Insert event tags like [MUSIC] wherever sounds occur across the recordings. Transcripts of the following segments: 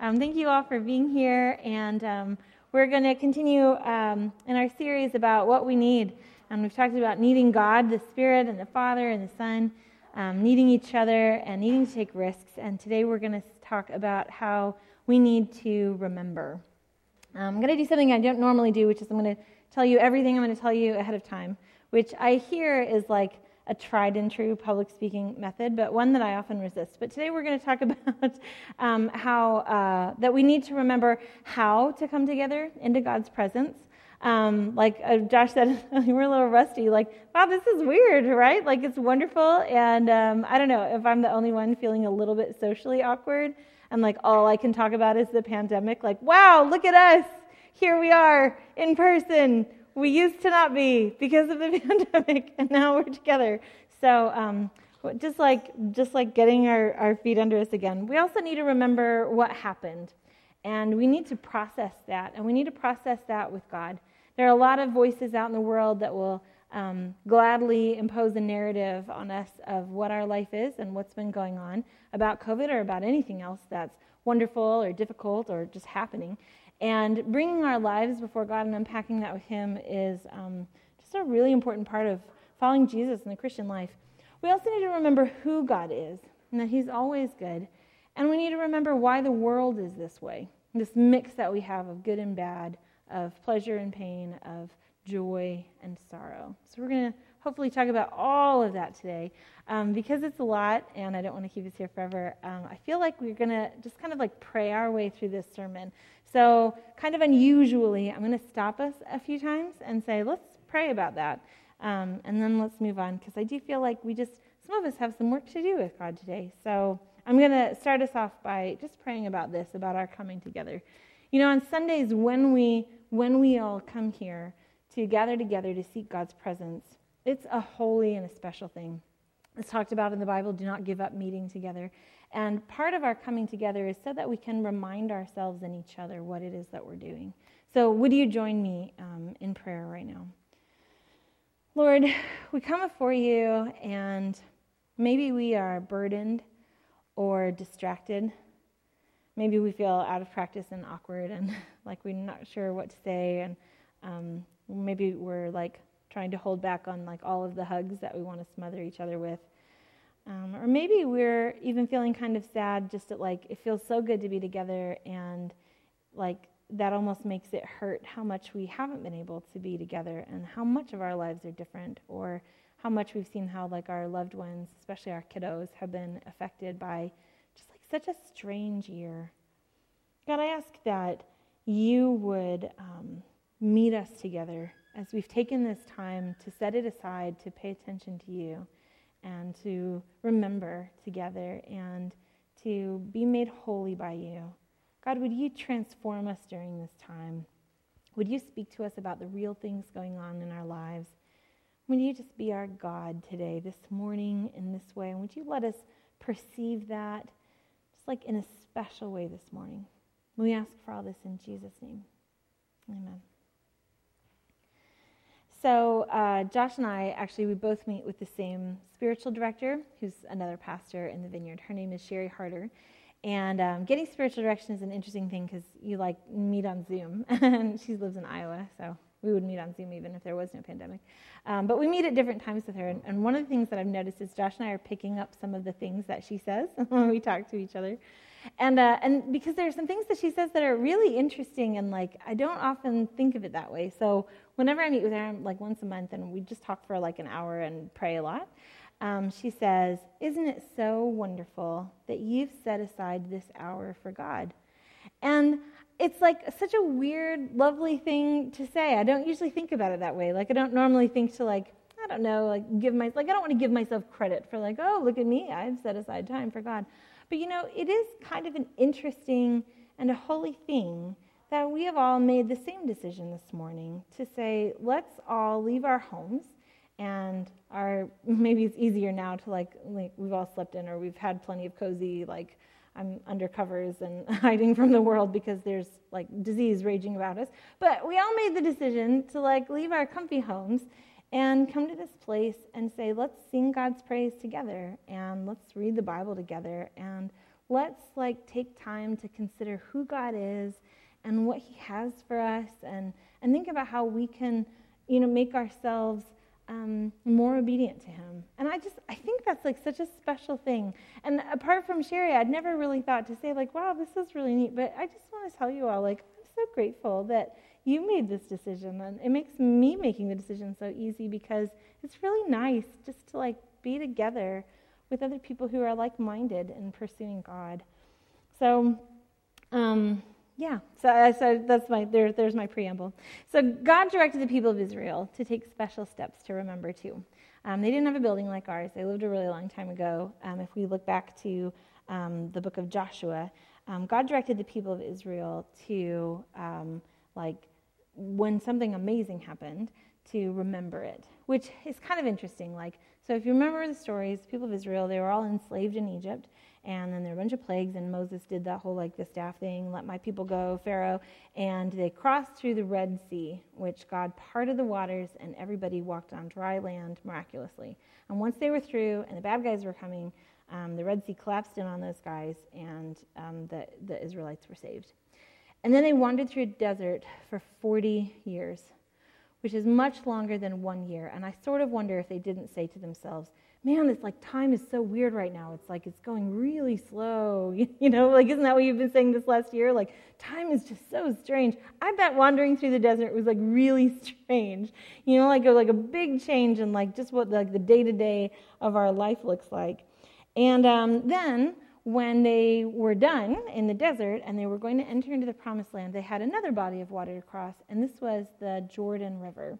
Um, thank you all for being here, and um, we're going to continue um, in our series about what we need. And we've talked about needing God, the Spirit, and the Father, and the Son, um, needing each other, and needing to take risks. And today we're going to talk about how we need to remember. Um, I'm going to do something I don't normally do, which is I'm going to tell you everything I'm going to tell you ahead of time, which I hear is like a tried and true public speaking method, but one that I often resist. But today we're going to talk [LAUGHS] about um, how uh, that we need to remember how to come together into God's presence. Um, like uh, Josh said, [LAUGHS] we're a little rusty. Like, wow, this is weird, right? Like, it's wonderful. And um, I don't know if I'm the only one feeling a little bit socially awkward and like all I can talk about is the pandemic. Like, wow, look at us. Here we are in person we used to not be because of the [LAUGHS] pandemic, and now we're together. So, um, just like just like getting our, our feet under us again, we also need to remember what happened, and we need to process that, and we need to process that with God. There are a lot of voices out in the world that will um, gladly impose a narrative on us of what our life is and what's been going on about COVID or about anything else that's wonderful or difficult or just happening. And bringing our lives before God and unpacking that with Him is um, just a really important part of following Jesus in the Christian life. We also need to remember who God is and that He's always good. And we need to remember why the world is this way this mix that we have of good and bad, of pleasure and pain, of joy and sorrow. So we're going to hopefully talk about all of that today. Um, because it's a lot, and I don't want to keep us here forever, um, I feel like we're going to just kind of like pray our way through this sermon. So, kind of unusually, I'm going to stop us a few times and say, let's pray about that. Um, and then let's move on, because I do feel like we just, some of us have some work to do with God today. So, I'm going to start us off by just praying about this, about our coming together. You know, on Sundays, when we, when we all come here to gather together to seek God's presence, it's a holy and a special thing. It's talked about in the Bible do not give up meeting together. And part of our coming together is so that we can remind ourselves and each other what it is that we're doing. So, would you join me um, in prayer right now? Lord, [SIGHS] we come before you, and maybe we are burdened or distracted. Maybe we feel out of practice and awkward and [LAUGHS] like we're not sure what to say. And um, maybe we're like trying to hold back on like all of the hugs that we want to smother each other with. Um, or maybe we're even feeling kind of sad just at like it feels so good to be together and like that almost makes it hurt how much we haven't been able to be together and how much of our lives are different or how much we've seen how like our loved ones especially our kiddos have been affected by just like such a strange year god i ask that you would um, meet us together as we've taken this time to set it aside to pay attention to you and to remember together and to be made holy by you. God, would you transform us during this time? Would you speak to us about the real things going on in our lives? Would you just be our God today, this morning, in this way? And would you let us perceive that just like in a special way this morning? We ask for all this in Jesus' name. Amen. So uh, Josh and I actually we both meet with the same spiritual director, who's another pastor in the vineyard. Her name is Sherry Harder, and um, getting spiritual direction is an interesting thing because you like meet on Zoom, [LAUGHS] and she lives in Iowa, so we would meet on Zoom even if there was no pandemic. Um, but we meet at different times with her, and, and one of the things that I've noticed is Josh and I are picking up some of the things that she says [LAUGHS] when we talk to each other. And, uh, and because there are some things that she says that are really interesting, and like I don't often think of it that way. So whenever I meet with her, like once a month, and we just talk for like an hour and pray a lot, um, she says, Isn't it so wonderful that you've set aside this hour for God? And it's like such a weird, lovely thing to say. I don't usually think about it that way. Like, I don't normally think to, like, I don't know, like, give my, like, I don't want to give myself credit for, like, oh, look at me, I've set aside time for God. But you know, it is kind of an interesting and a holy thing that we have all made the same decision this morning to say, let's all leave our homes and our maybe it's easier now to like, like we've all slept in or we've had plenty of cozy like I'm under covers and [LAUGHS] hiding from the world because there's like disease raging about us. But we all made the decision to like leave our comfy homes and come to this place and say, let's sing God's praise together and let's read the Bible together and let's like take time to consider who God is and what he has for us and, and think about how we can, you know, make ourselves um, more obedient to him. And I just, I think that's like such a special thing. And apart from Sherry, I'd never really thought to say like, wow, this is really neat. But I just want to tell you all, like, I'm so grateful that you made this decision. And it makes me making the decision so easy because it's really nice just to like be together with other people who are like minded in pursuing God. So, um, yeah, so, I so that's my there, there's my preamble. So God directed the people of Israel to take special steps to remember too. Um, they didn't have a building like ours. They lived a really long time ago. Um, if we look back to um, the book of Joshua, um, God directed the people of Israel to um, like when something amazing happened to remember it, which is kind of interesting. Like so, if you remember the stories, people of Israel they were all enslaved in Egypt and then there were a bunch of plagues, and Moses did that whole like the staff thing, let my people go, Pharaoh, and they crossed through the Red Sea, which God parted the waters, and everybody walked on dry land miraculously. And once they were through, and the bad guys were coming, um, the Red Sea collapsed in on those guys, and um, the, the Israelites were saved. And then they wandered through a desert for 40 years, which is much longer than one year. And I sort of wonder if they didn't say to themselves, man, it's like time is so weird right now. It's like it's going really slow. [LAUGHS] You know, like, isn't that what you've been saying this last year? Like, time is just so strange. I bet wandering through the desert was like really [LAUGHS] strange. You know, like a, like a big change in like just what like the day to day of our life looks like. And um, then when they were done in the desert and they were going to enter into the promised land, they had another body of water to cross, and this was the Jordan River.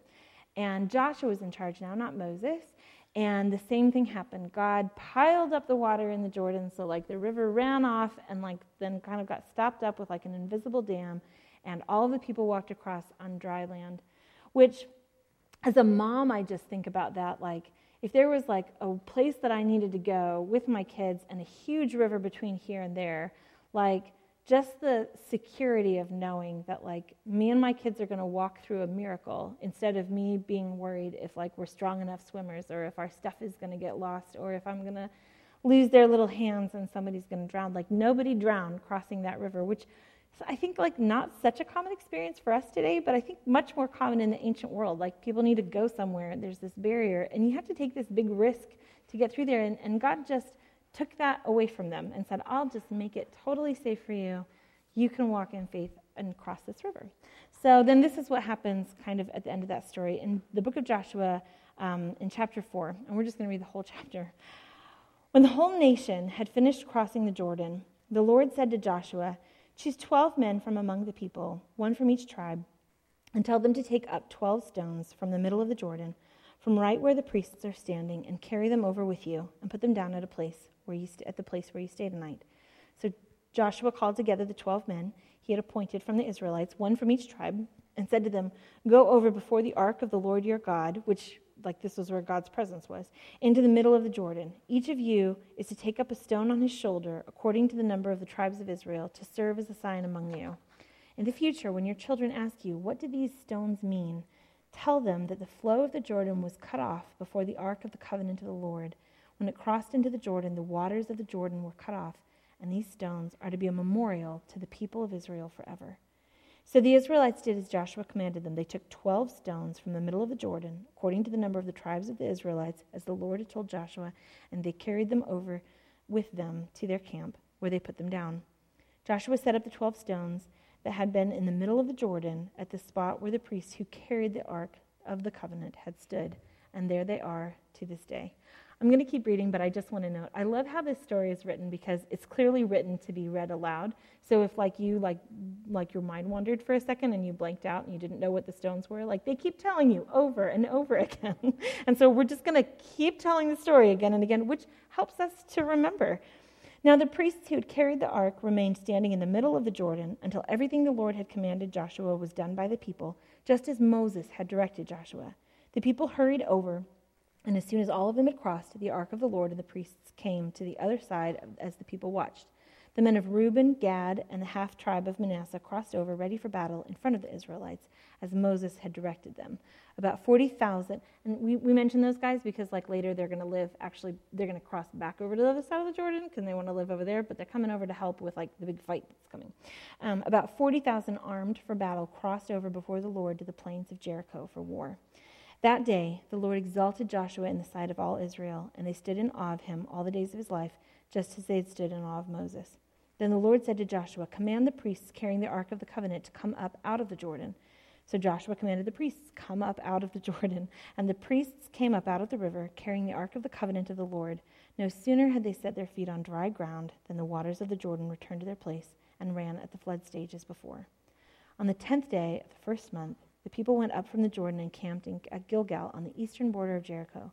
And Joshua was in charge now, not Moses. And the same thing happened. God piled up the water in the Jordan, so like the river ran off and like then kind of got stopped up with like an invisible dam, and all the people walked across on dry land. Which, as a mom, I just think about that. Like, if there was like a place that I needed to go with my kids and a huge river between here and there, like just the security of knowing that like me and my kids are going to walk through a miracle instead of me being worried if like we're strong enough swimmers or if our stuff is going to get lost or if i'm going to lose their little hands and somebody's going to drown. Like nobody drowned crossing that river which i think like not such a common experience for us today but i think much more common in the ancient world like people need to go somewhere there's this barrier and you have to take this big risk to get through there and, and god just took that away from them and said, I'll just make it totally safe for you. You can walk in faith and cross this river. So then this is what happens kind of at the end of that story. In the book of Joshua, um, in chapter 4, and we're just going to read the whole [LAUGHS] chapter. When the whole nation had finished crossing the Jordan, the Lord said to Joshua, Choose 12 men from among the people, one from each tribe, and tell them to take up 12 stones from the middle of the Jordan, from right where the priests are standing, and carry them over with you, and put them down at a place where you st- at the place where you stay tonight. So Joshua called together the twelve men he had appointed from the Israelites, one from each tribe, and said to them, Go over before the ark of the Lord your God, which, like this was where God's presence was, into the middle of the Jordan. Each of you is to take up a stone on his shoulder, according to the number of the tribes of Israel, to serve as a sign among you. In the future, when your children ask you, What do these stones mean? Tell them that the flow of the Jordan was cut off before the ark of the covenant of the Lord when it crossed into the Jordan, the waters of the Jordan were cut off, and these stones are to be a memorial to the people of Israel forever. So the Israelites did as Joshua commanded them. They took 12 stones from the middle of the Jordan, according to the number of the tribes of the Israelites, as the Lord had told Joshua, and they carried them over with them to their camp, where they put them down. Joshua set up the 12 stones that had been in the middle of the Jordan at the spot where the priests who carried the ark of the covenant had stood, and there they are to this day. I'm going to keep reading, but I just want to note I love how this story is written because it's clearly written to be read aloud. So if like you like like your mind wandered for a second and you blanked out and you didn't know what the stones were, like they keep telling you over and over [LAUGHS] again. and so we're just going to keep telling the story again and again, which helps us to remember. Now the priests who had carried the ark remained standing in the middle of the Jordan until everything the Lord had commanded Joshua was done by the people, just as Moses had directed Joshua. The people hurried over and as soon as all of them had crossed, the ark of the Lord and the priests came to the other side as the people watched. The men of Reuben, Gad, and the half tribe of Manasseh crossed over, ready for battle, in front of the Israelites, as Moses had directed them. About 40,000. And we, we mentioned those guys because, like, later they're going to live, actually, they're going to cross back over to the other side of the Jordan because they want to live over there, but they're coming over to help with, like, the big fight that's coming. Um, about 40,000 armed for battle crossed over before the Lord to the plains of Jericho for war. That day, the Lord exalted Joshua in the sight of all Israel, and they stood in awe of him all the days of his life, just as they had stood in awe of Moses. Then the Lord said to Joshua, Command the priests carrying the ark of the covenant to come up out of the Jordan. So Joshua commanded the priests, Come up out of the [LAUGHS] Jordan. And the priests came up out of the river, carrying the ark of the covenant of the Lord. No sooner had they set their feet on dry ground than the waters of the Jordan returned to their place and ran at the flood stage as before. On the tenth day of the first month, the people went up from the Jordan and camped in, at Gilgal on the eastern border of Jericho.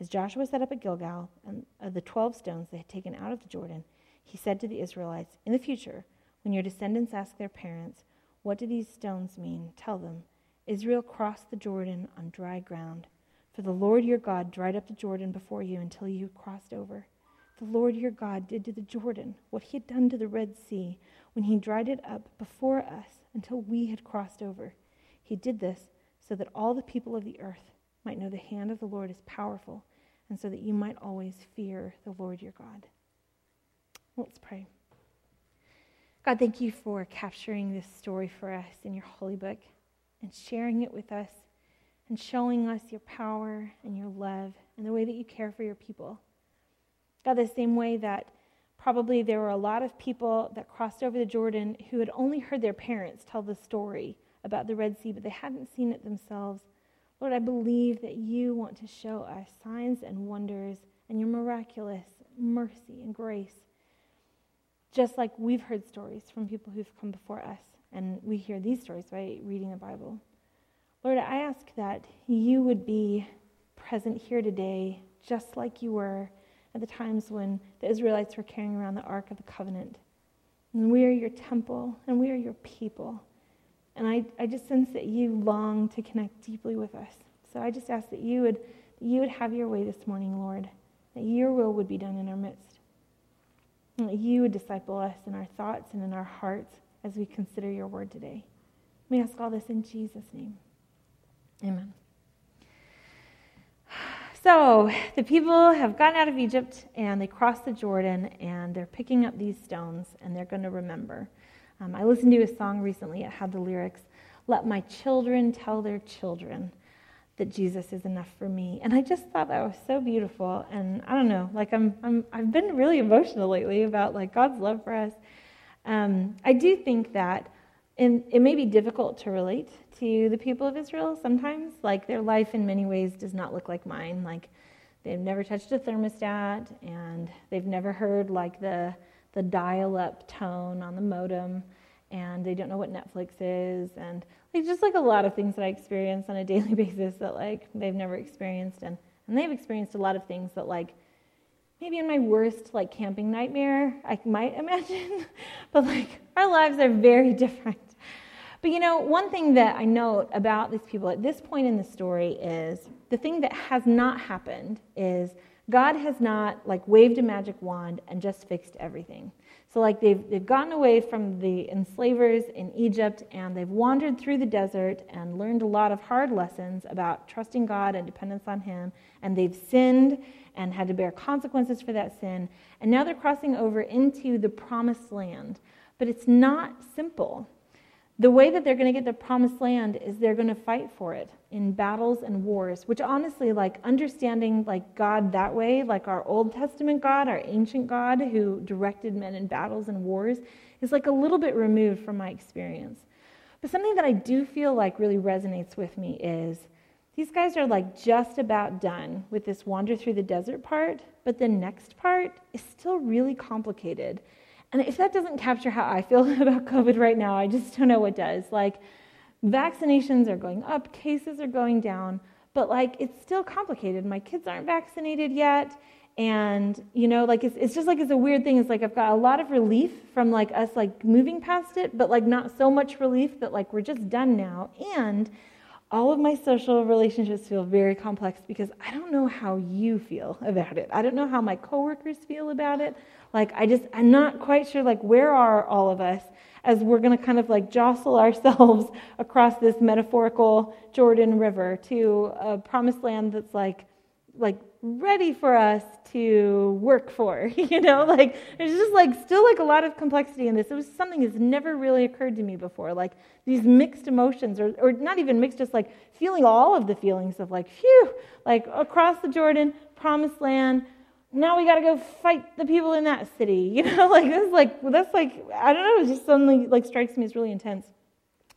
As Joshua set up at Gilgal, and of the twelve stones they had taken out of the Jordan, he said to the Israelites, In the future, when your descendants ask their parents, What do these stones mean? Tell them, Israel crossed the Jordan on dry ground. For the Lord your God dried up the Jordan before you until you crossed over. The Lord your God did to the Jordan what he had done to the Red Sea when he dried it up before us until we had crossed over. He did this so that all the people of the earth might know the hand of the Lord is powerful, and so that you might always fear the Lord your God. Let's pray. God, thank you for capturing this story for us in your holy book and sharing it with us and showing us your power and your love and the way that you care for your people. God, the same way that probably there were a lot of people that crossed over the Jordan who had only heard their parents tell the story about the Red Sea, but they hadn't seen it themselves. Lord, I believe that you want to show us signs and wonders and your miraculous mercy and grace just like we've heard stories from people who've come before us, and we hear these stories by reading the Bible. Lord, I ask that you would be present here today, just like you were at the times when the Israelites were carrying around the Ark of the Covenant. And we are your temple, and we are your people. And I, I just sense that you long to connect deeply with us. So I just ask that you would, you would have your way this morning, Lord, that your will would be done in our midst And that you would disciple us in our thoughts and in our hearts as we consider your word today. We ask all this in Jesus' name. Amen. [SIGHS] So, the people have gotten out of Egypt and they crossed the Jordan and they're picking up these stones and they're going to remember. Um, I listened to a song recently, it had the lyrics Let my children tell their children that Jesus is enough for me. And I just thought that was so beautiful. And I don't know, like I'm, I'm I've been really emotional lately about like God's love for us. Um, I do think that and it may be difficult to relate to the people of Israel sometimes. Like their life in many ways does not look like mine. Like they've never touched a thermostat and they've never heard like the the dial-up tone on the modem and they don't know what Netflix is and like just like a lot of things that I experience on a [LAUGHS] daily basis that like they've never experienced and and they've experienced a lot of things that like maybe in my worst like camping nightmare I might [LAUGHS] imagine but like our lives are very [LAUGHS] different. But you know, one thing that I note about these people at this point in the story is the thing that has not happened is God has not like waved a magic wand and just fixed everything. So, like, they've, they've gotten away from the enslavers in Egypt and they've wandered through the desert and learned a lot of hard lessons about trusting God and dependence on Him. And they've sinned and had to bear consequences for that sin. And now they're crossing over into the promised land. But it's not simple the way that they're going to get the promised land is they're going to fight for it in battles and wars which honestly like understanding like god that way like our old testament god our ancient god who directed men in battles and wars is like a little bit removed from my experience. But something that i do feel like really resonates with me is these guys are like just about done with this wander through the desert part but the next part is still really complicated and if that doesn't capture how I feel [LAUGHS] about COVID right now, I just don't know what does. Like, vaccinations are going up, cases are going down, but like, it's still complicated. My kids aren't vaccinated yet. And, you know, like, it's, it's just like it's a weird thing. It's like I've got a lot of relief from like us like moving past it, but like not so much relief that like we're just done now. And all of my social relationships feel very complex because I don't know how you feel about it. I don't know how my coworkers feel about it. Like I just I'm not quite sure like where are all of us as we're going to kind of like jostle [LAUGHS] ourselves across this metaphorical Jordan River to a promised land that's like like ready for us to work for [LAUGHS] you know? Like there's just like still like a lot of complexity in this. It was something that's never really occurred to me before. Like these mixed emotions or, or not even mixed just like feeling all of the feelings of like phew like across the jordan promised land. Now we got to go fight the people in that city [LAUGHS] you know? Like this is like that's like i don't know it just suddenly like strikes me as really intense.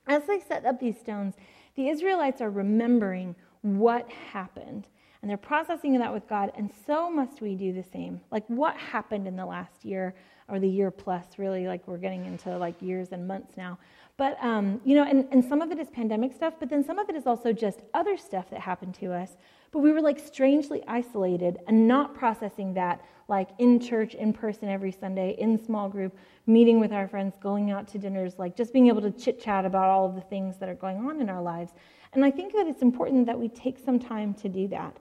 As they set up these stones the israelites are remembering what happened and they're processing that with God. And so must we do the same. Like what happened in the last year or the year plus, really, like we're getting into like years and months now. But, um, you know, and, and some of it is pandemic stuff, but then some of it is also just other stuff that happened to us. But we were like strangely isolated and not processing that like in church, in person every Sunday, in small group, meeting with our friends, going out to dinners, like just being able to chit chat about all of the things that are going on in our lives. And I think that it's important that we take some time to do that.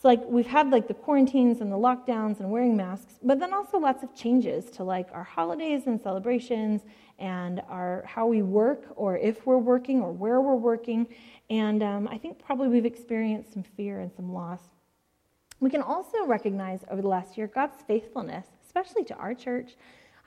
So like we've had like the quarantines and the lockdowns and wearing masks, but then also lots of changes to like our holidays and celebrations and our how we work or if we're working or where we're working. And um, I think probably we've experienced some fear and some loss. We can also recognize over the last year God's faithfulness, especially to our church.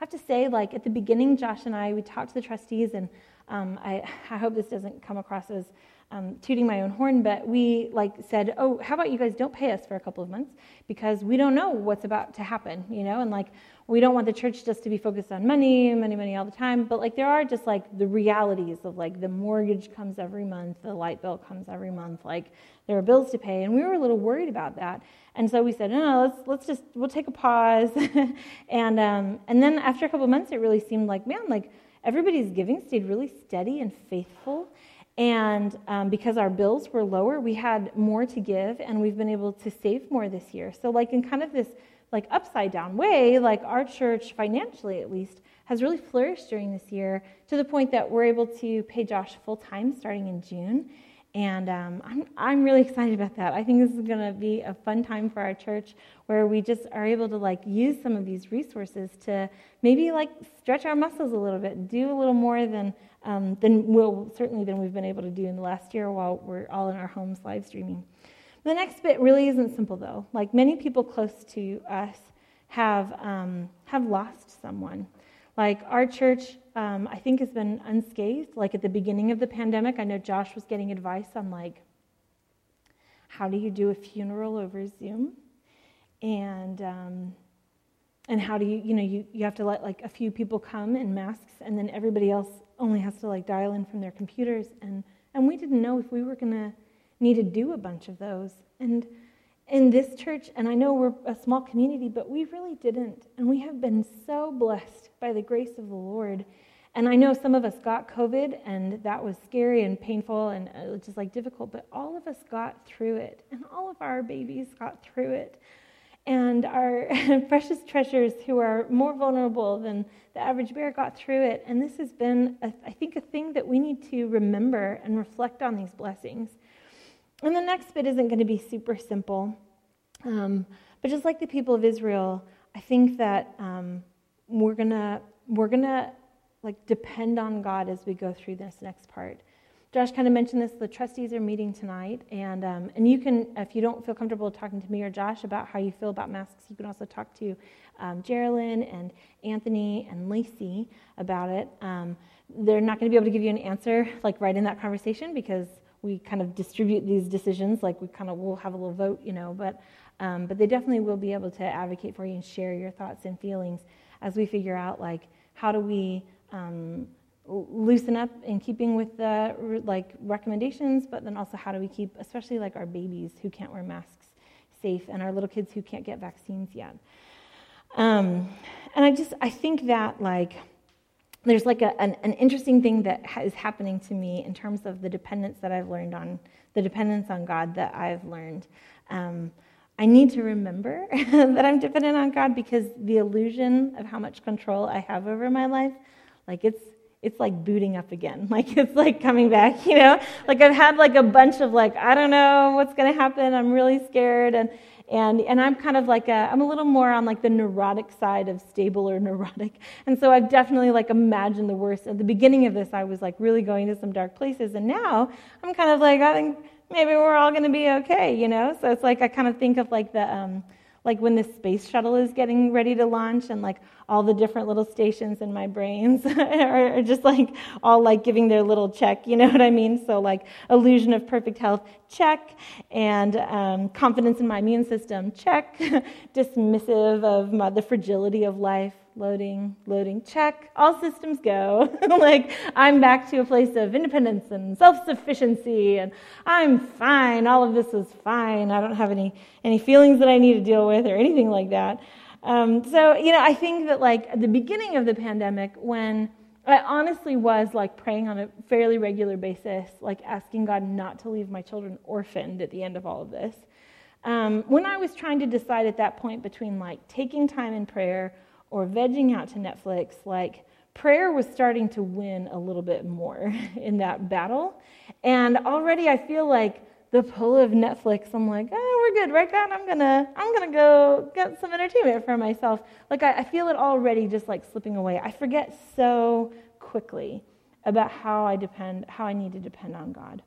I have to say, like at the beginning, Josh and I, we talked to the trustees, and um, I, [LAUGHS] I hope this doesn't come across as um, tooting my own horn, but we like said, oh, how about you guys don't pay us for a couple of months because we don't know what's about to happen, you know, and like we don't want the church just to be focused on money, money, money all the time, but like there are just like the realities of like the mortgage comes every month, the light bill comes every month, like there are bills to pay, and we were a little worried about that, and so we said, no, no let's let's just we'll take a pause, [LAUGHS] and um, and then after a couple of months, it really seemed like man, like everybody's giving stayed really steady and faithful and um, because our bills were lower, we had more to give, and we've been able to save more this year. So, like in kind of this like upside down way, like our church financially at least has really flourished during this year to the point that we're able to pay Josh full time starting in June. And um, I'm, I'm really excited about that. I think this is going to be a fun time for our church where we just are able to like use some of these resources to maybe like stretch our muscles a little bit, do a little more than um, than we'll certainly than we've been able to do in the last year while we're all in our homes live streaming. The next bit really isn't simple though. Like many people close to us have um, have lost someone. Like our church, um, I think has been unscathed. Like at the beginning of the pandemic, I know Josh was getting advice on like how do you do a funeral over Zoom, and um, and how do you you know you, you have to let like a few people come in masks and then everybody else only has to like dial in from their computers. And and we didn't know if we were to need to do a bunch of those. And in this church and i know we're a small community but we really didn't and we have been so blessed by the grace of the lord and i know some of us got covid and that was scary and painful and uh, just like difficult but all of us got through it and all of our babies got through it and our [LAUGHS] precious treasures who are more vulnerable than the average bear got through it. And this has been, a, I think, a thing that we need to remember and reflect on these blessings. And the next bit isn't going to be super simple. Um, but just like the people of Israel, I think that um, we're gonna we're gonna like depend on God as we go through this next part. Josh kind of mentioned this. The trustees are meeting tonight, and um, and you can, if you don't feel comfortable talking to me or Josh about how you feel about masks, you can also talk to um, Geraldine and Anthony and Lacey about it. Um, they're not going to be able to give you an answer like right in that conversation because we kind of distribute these decisions. Like we kind of will have a little vote, you know, but um, but they definitely will be able to advocate for you and share your thoughts and feelings as we figure out like how do we um, loosen up in keeping with the like recommendations, but then also how do we keep, especially like our babies who can't wear masks, safe, and our little kids who can't get vaccines yet. Um, and I just I think that like there's like a, an, an interesting thing that is happening to me in terms of the dependence that I've learned on the dependence on God that I've learned. Um, I need to remember [LAUGHS] that I'm dependent on God because the illusion of how much control I have over my life, like it's it's like booting up again. [LAUGHS] Like it's like coming back, you know? Like I've had like a bunch of like, I don't know what's going to happen. I'm really scared. And, and, and I'm kind of like a, I'm a little more on like the neurotic side of stable or [LAUGHS] neurotic. And so I've definitely like imagined the worst. At the beginning of this, I was like really going to some dark places. And now I'm kind of like, I think maybe we're all going to be okay, you know? So it's like, I kind of think of like the, um, like when the space shuttle is getting ready to launch and like all the different little stations in my brains [LAUGHS] are just like all like giving their little check you know what i mean? So like illusion of perfect health check and um, confidence in my immune system check [LAUGHS] dismissive of my, the fragility of life loading, loading, check, all systems go. [LAUGHS] like, I'm back to a place of independence and self sufficiency, and I'm fine. All of this is fine. I don't have any, any feelings that I need to deal with or anything like that. Um, so, you know, I think that, like, at the beginning of the pandemic, when I honestly was like praying on a fairly regular basis, like asking God not to leave my children orphaned at the end of all of this. Um, when I was trying to decide at that point between like taking time in prayer or vegging out to Netflix, like prayer was starting to win a little bit more [LAUGHS] in that battle. And already I feel like the pull of Netflix, I'm like, oh, we're good, right, God? I'm gonna, I'm gonna go get some entertainment for myself. Like I, I feel it already just like slipping away. I forget so quickly about how I depend, how I need to depend on God.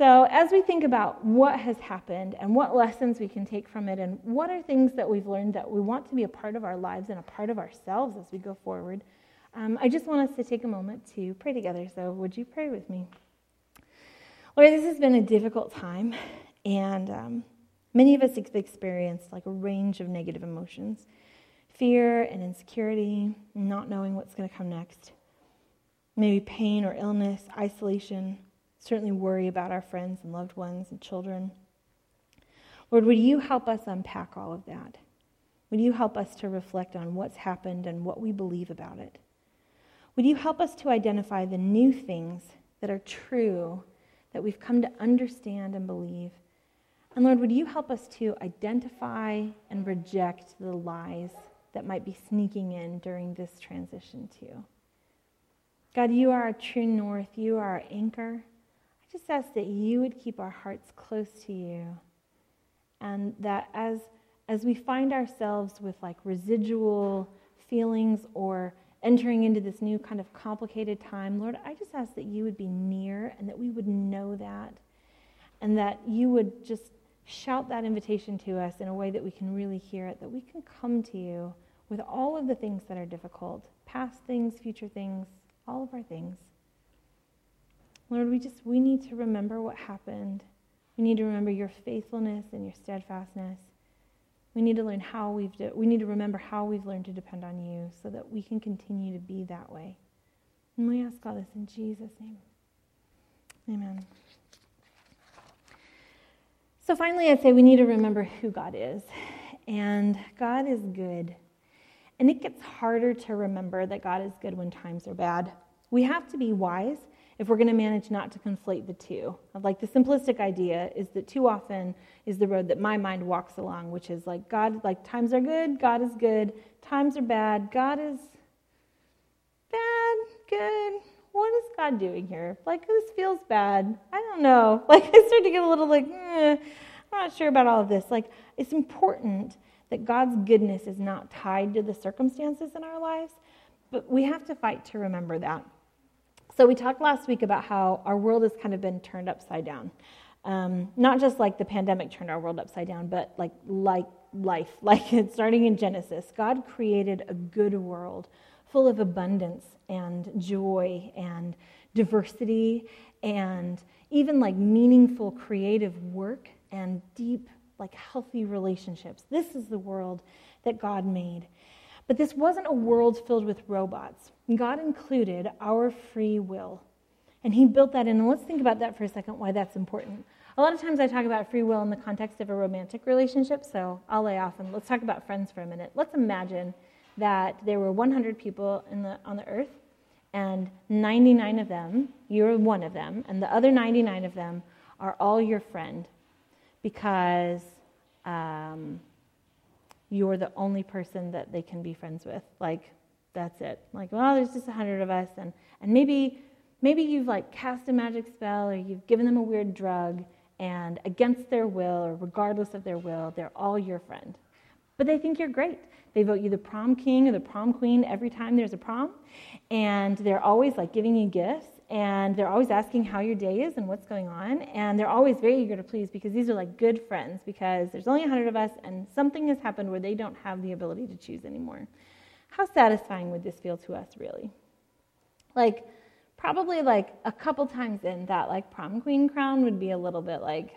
So, as we think about what has happened and what lessons we can take from it, and what are things that we've learned that we want to be a part of our lives and a part of ourselves as we go forward, um, I just want us to take a moment to pray together. So, would you pray with me? Lord, this has been a difficult time, and um, many of us have experienced like a range of negative emotions fear and insecurity, not knowing what's going to come next, maybe pain or illness, isolation certainly worry about our friends and loved ones and children. Lord, would you help us unpack all of that? Would you help us to reflect on what's happened and what we believe about it? Would you help us to identify the new things that are true that we've come to understand and believe? And Lord, would you help us to identify and reject the lies that might be sneaking in during this transition, too? God, you are our true north. You are our anchor just ask that you would keep our hearts close to you. And that as as we find ourselves with like residual feelings or entering into this new kind of complicated time lord i just ask that you would be near and that we would know that. And that you would just shout that invitation to us in a way that we can really hear it that we can come to you with all of the things that are difficult past things future things all of our things Lord, we just we need to remember what happened. We need to remember your faithfulness and your steadfastness. We need to learn how we've de- we need to remember how we've learned to depend on you so that we can continue to be that way. And we ask all this in Jesus' name. Amen. So finally I'd say we need to remember who God is. And God is good. And it gets harder to remember that God is good when times are bad. We have to be wise if we're going to manage not to conflate the two. Like the simplistic idea is that too often is the road that my mind walks along, which is like God, like times are good, God is good, times are bad, God is bad, good. What is God doing here? Like this feels bad. I don't know. [LAUGHS] Like I start to get a little like, eh, I'm not sure about all of this. Like it's important that God's goodness is not tied to the circumstances in our lives, but we have to fight to remember that. So, we talked last week about how our world has kind of been turned upside down. Um, not just like the pandemic turned our world upside down, but like, like life, [LAUGHS] like it's starting in Genesis. God created a good world full of abundance and joy and diversity and even like meaningful creative work and deep, like healthy relationships. This is the world that God made. But this wasn't a world filled with robots. God included our free will. And He built that in. And let's think about that for a second, why that's important. A lot of times I talk about free will in the context of a romantic relationship, so I'll lay off and let's talk about friends for a minute. Let's imagine that there were 100 people the, on the earth, and 99 of them, you're one of them, and the other 99 of them are all your friend because um, you're the only person that they can be friends with. Like, That's it. Like, well, there's just a hundred of us, and, and maybe maybe you've like cast a magic spell or you've given them a weird drug, and against their will or regardless of their will, they're all your friend. But they think you're great. They vote you the prom king or the prom queen every time there's a prom, and they're always like giving you gifts, and they're always asking how your day is and what's going on, and they're always very eager to please because these are like good friends because there's only a hundred of us, and something has happened where they don't have the ability to choose anymore. How satisfying would this feel to us, really? Like, probably like a couple times in, that like prom queen crown would be a little bit like,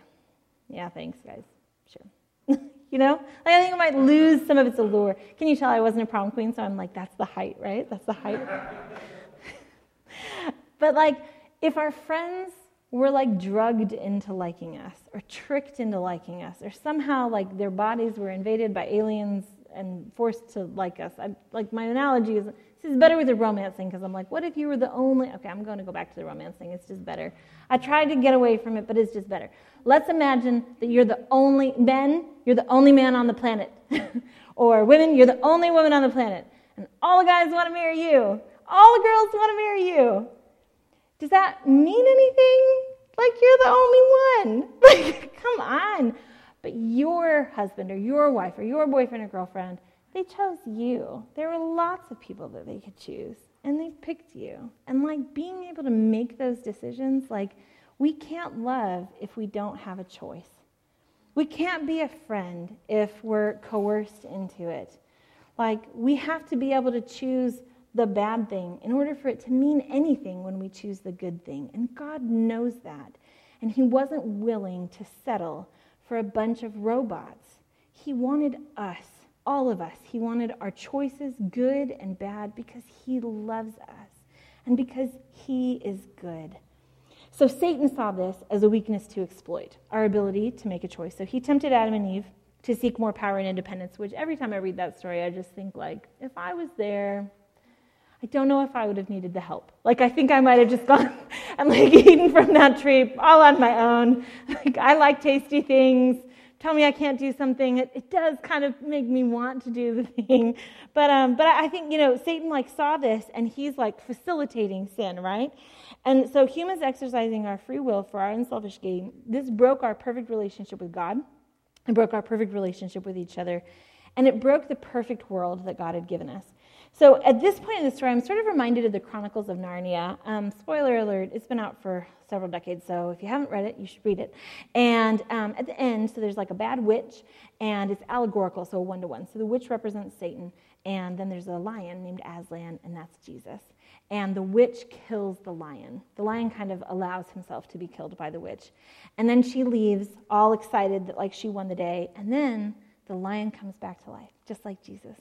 yeah, thanks, guys. Sure. [LAUGHS] you know? Like, I think it might lose some of its allure. Can you tell I wasn't a prom queen? So I'm like, that's the height, right? That's the height. But like, if our friends were like drugged into liking us or tricked into liking us or somehow like their bodies were invaded by aliens and forced to like us. I, like my analogy is this is better with the romance thing because I'm like, what if you were the only? Okay, I'm going to go back to the romance thing. It's just better. I tried to get away from it, but it's just better. Let's imagine that you're the only men. You're the only man on the planet, [LAUGHS] or women. You're the only woman on the planet, and all the guys want to marry you. All the girls want to marry you. Does that mean anything? Like you're the only one. [LAUGHS] Like, come on. But your husband or your wife or your boyfriend or girlfriend, they chose you. There were lots of people that they could choose, and they picked you. And like being able to make those decisions, like we can't love if we don't have a choice. We can't be a friend if we're coerced into it. Like we have to be able to choose the bad thing in order for it to mean anything when we choose the good thing. And God knows that. And He wasn't willing to settle for a bunch of robots. He wanted us, all of us. He wanted our choices, good and bad, because He loves us and because He is good. So Satan saw this as a weakness to exploit, our ability to make a choice. So he tempted Adam and Eve to seek more power and independence, which every time I read that story, I just think like, if I was there, I don't know if I would have needed the help. Like, I think I might have just gone [LAUGHS] and like [LAUGHS] eaten from that tree all on my own. [LAUGHS] Like, I like tasty things. Tell me I can't do something. It, it does kind of make me want to do the thing. But, um, but I think, you know, Satan like saw this and he's like facilitating sin, right? And so humans exercising our free will for our unselfish gain, this broke our perfect relationship with God. and broke our perfect relationship with each other. And it broke the perfect world that God had given us. So at this point in the story, I'm sort of reminded of the Chronicles of Narnia. Um, spoiler alert, it's been out for several decades, so if you haven't read it, you should read it. And um, at the end, so there's like a bad witch, and it's allegorical, so one to one. So the witch represents Satan, and then there's a lion named Aslan, and that's Jesus. And the witch kills the lion. The lion kind of allows himself to be killed by the witch. And then she leaves, all excited that like she won the day, and then the lion comes back to life, just like Jesus.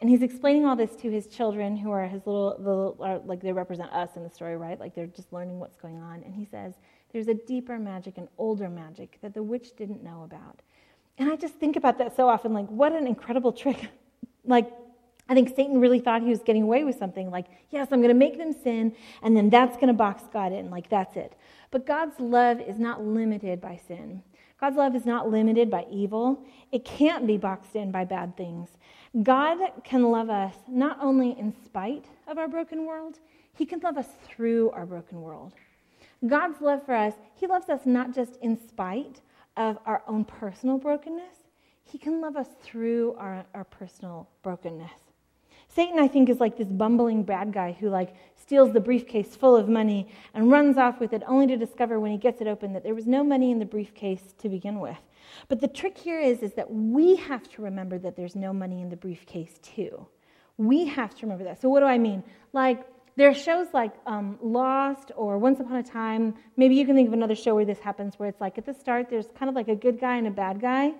And he's explaining all this to his children, who are his little, are, like they represent us in the story, right? Like they're just learning what's going on. And he says, there's a deeper magic, an older magic that the witch didn't know about. And I just think about that so often, like, what an incredible trick. [LAUGHS] like, I think Satan really thought he was getting away with something like, yes, I'm going to make them sin, and then that's going to box God in. Like, that's it. But God's love is not limited by sin. God's love is not limited by evil. It can't be boxed in by bad things. God can love us not only in spite of our broken world, He can love us through our broken world. God's love for us, He loves us not just in spite of our own personal brokenness, He can love us through our, our personal brokenness. Satan, I think, is like this bumbling bad guy who like steals the briefcase full of money and runs off with it only to discover when he gets it open that there was no money in the briefcase to begin with. But the trick here is, is that we have to remember that there's no money in the briefcase, too. We have to remember that. So, what do I mean? Like, there are shows like um, Lost or Once Upon a Time. Maybe you can think of another show where this happens, where it's like at the start, there's kind of like a good guy and a bad guy.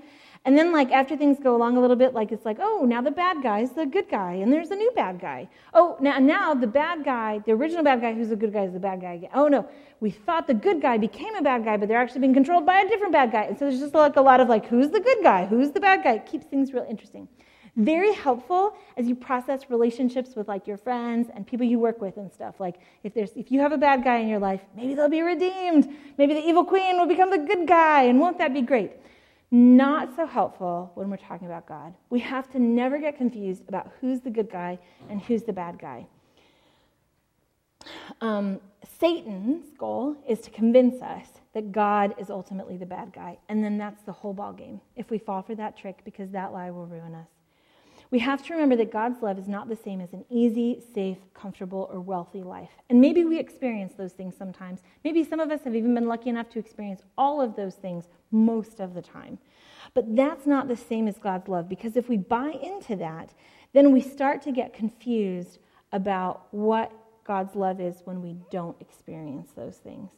And then, like, after things go along a little bit, like, it's like, oh, now the bad guy is the good guy, and there's a new bad guy. Oh, now, now the bad guy, the original bad guy who's the good guy is the bad guy again. Oh, no, we thought the good guy became a bad guy, but they're actually being controlled by a different bad guy. And so there's just like a lot of, like, who's the good guy? Who's the bad guy? It keeps things real interesting. Very helpful as you process relationships with, like, your friends and people you work with and stuff. Like, if, there's, if you have a bad guy in your life, maybe they'll be redeemed. Maybe the evil queen will become the good guy, and won't that be great? Not so helpful when we're talking about God. We have to never get confused about who's the good guy and who's the bad guy. Um, Satan's goal is to convince us that God is ultimately the bad guy, and then that's the whole ball game. If we fall for that trick, because that lie will ruin us. We have to remember that God's love is not the same as an easy, safe, comfortable, or wealthy life. And maybe we experience those things sometimes. Maybe some of us have even been lucky enough to experience all of those things most of the time. But that's not the same as God's love because if we buy into that, then we start to get confused about what God's love is when we don't experience those things.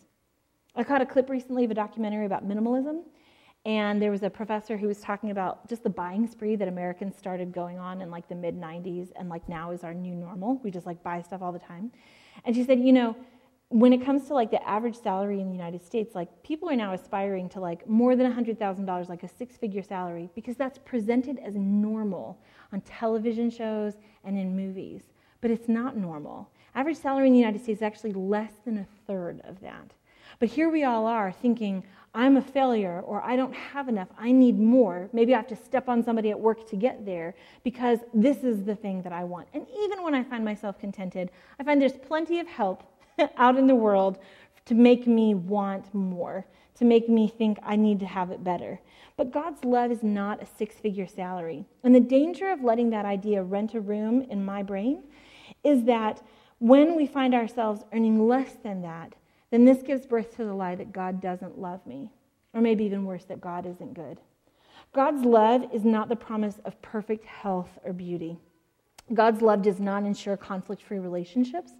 I caught a clip recently of a documentary about minimalism, and there was a professor who was talking about just the buying spree that Americans started going on in like the mid 90s and like now is our new normal. We just like buy stuff all the time. And she said, you know, when it comes to like the average salary in the United States, like people are now aspiring to like more than $100,000, like a six figure salary, because that's presented as normal on television shows and in movies. But it's not normal. Average salary in the United States is actually less than a third of that. But here we all are thinking, I'm a failure or I don't have enough. I need more. Maybe I have to step on somebody at work to get there because this is the thing that I want. And even when I find myself contented, I find there's plenty of help [LAUGHS] out in the world to make me want more, to make me think I need to have it better. But God's love is not a six figure salary. And the danger of letting that idea rent a room in my brain is that when we find ourselves earning less than that, then this gives birth to the lie that God doesn't love me, or maybe even worse, that God isn't good. God's love is not the promise of perfect health or beauty. God's love does not ensure conflict free relationships.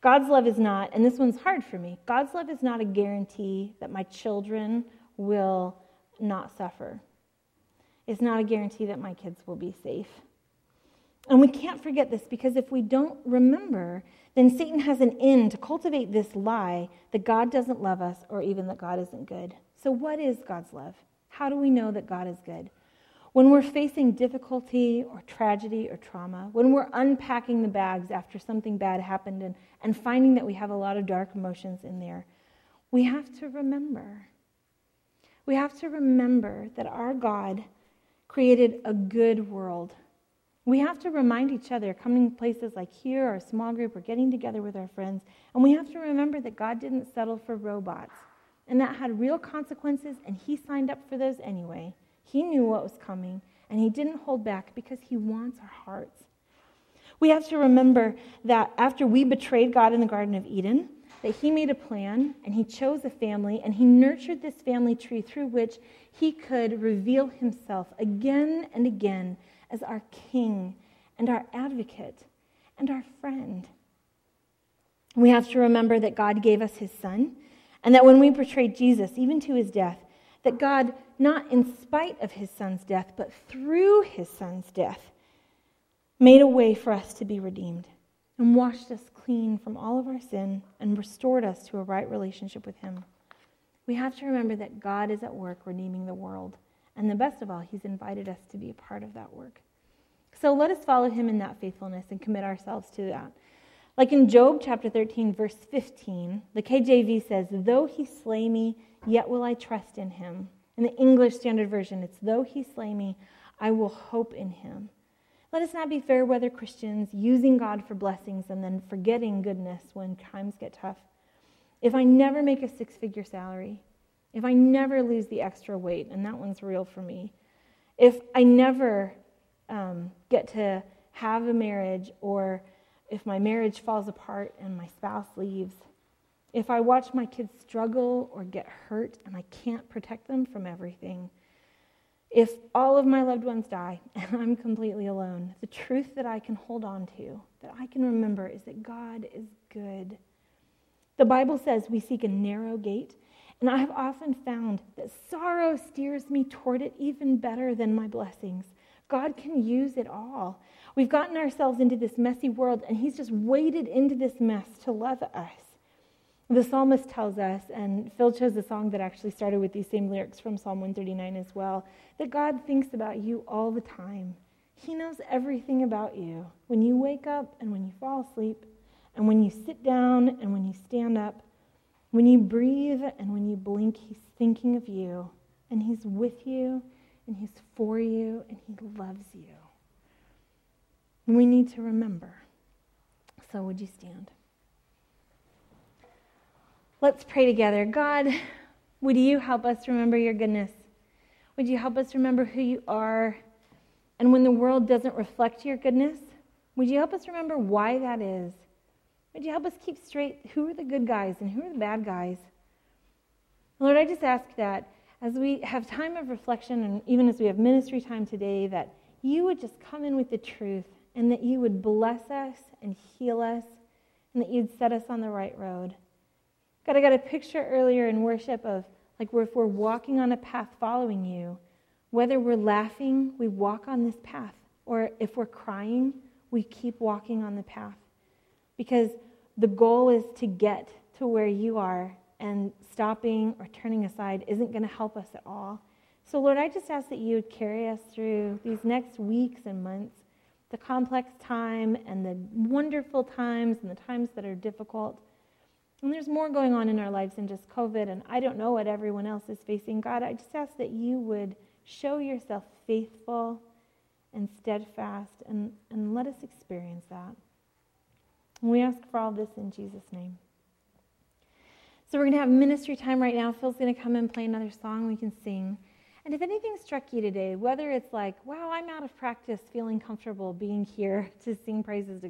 God's love is not, and this one's hard for me, God's love is not a guarantee that my children will not suffer. It's not a guarantee that my kids will be safe. And we can't forget this because if we don't remember, then Satan has an end to cultivate this lie that God doesn't love us or even that God isn't good. So, what is God's love? How do we know that God is good? When we're facing difficulty or tragedy or trauma, when we're unpacking the bags after something bad happened and, and finding that we have a lot of dark emotions in there, we have to remember. We have to remember that our God created a good world we have to remind each other, coming to places like here or a small group or getting together with our friends, and we have to remember that God didn't settle for robots. And that had real consequences, and He signed up for those anyway. He knew what was coming, and He didn't hold back because He wants our hearts. We have to remember that after we betrayed God in the Garden of Eden, that He made a plan, and He chose a family, and He nurtured this family tree through which He could reveal Himself again and again as our King and our advocate and our friend. We have to remember that God gave us his Son, and that when we betrayed Jesus, even to his death, that God, not in spite of his Son's death, but through his Son's death, made a way for us to be redeemed and washed us clean from all of our sin and restored us to a right relationship with him. We have to remember that God is at work redeeming the world. And the best of all, he's invited us to be a part of that work. So let us follow him in that faithfulness and commit ourselves to that. Like in Job chapter 13, verse 15, the KJV says, Though he slay me, yet will I trust in him. In the English Standard Version, it's, Though he slay me, I will hope in him. Let us not be fair weather Christians, using God for blessings and then forgetting goodness when times get tough. If I never make a six figure salary, if I never lose the extra weight, and that one's real for me, if I never um, get to have a marriage, or if my marriage falls apart and my spouse leaves, if I watch my kids struggle or get hurt and I can't protect them from everything, if all of my loved ones die [LAUGHS] and I'm completely alone, the truth that I can hold on to, that I can remember, is that God is good. The Bible says we seek a narrow gate, and I have often found that sorrow steers me toward it even better than my blessings. God can use it all. We've gotten ourselves into this messy world, and He's just waded into this mess to love us. The psalmist tells us, and Phil chose a song that actually started with these same lyrics from Psalm 139 as well, that God thinks about you all the time. He knows everything about you. When you wake up and when you fall asleep, and when you sit down and when you stand up, when you breathe and when you blink, He's thinking of you and He's with you, and He's for you, and He loves you. We need to remember. So, would you stand? Let's pray together. God, would you help us remember your goodness? Would you help us remember who you are? And when the world doesn't reflect your goodness, would you help us remember why that is? Would you help us keep straight who are the good guys and who are the bad guys? Lord, I just ask that as we have time of reflection and even as we have ministry time today, that you would just come in with the truth and that you would bless us and heal us and that you'd set us on the right road. God, I got a picture earlier in worship of like if we're walking on a path following you, whether we're laughing, we walk on this path, or if we're crying, we keep walking on the path. Because the goal is to get to where you are, and stopping or turning aside isn't going to help us at all. So, Lord, I just ask that you would carry us through these next weeks and months, the complex time and the wonderful times and the times that are difficult. And there's more going on in our lives than just COVID, and I don't know what everyone else is facing. God, I just ask that you would show yourself faithful and steadfast, and, and let us experience that. And we ask for all this in Jesus' name. So we're going to have ministry time right now. Phil's going to come and play another song we can sing. And if anything struck you today, whether it's like, wow, I'm out of practice feeling comfortable being here [LAUGHS] to sing praises to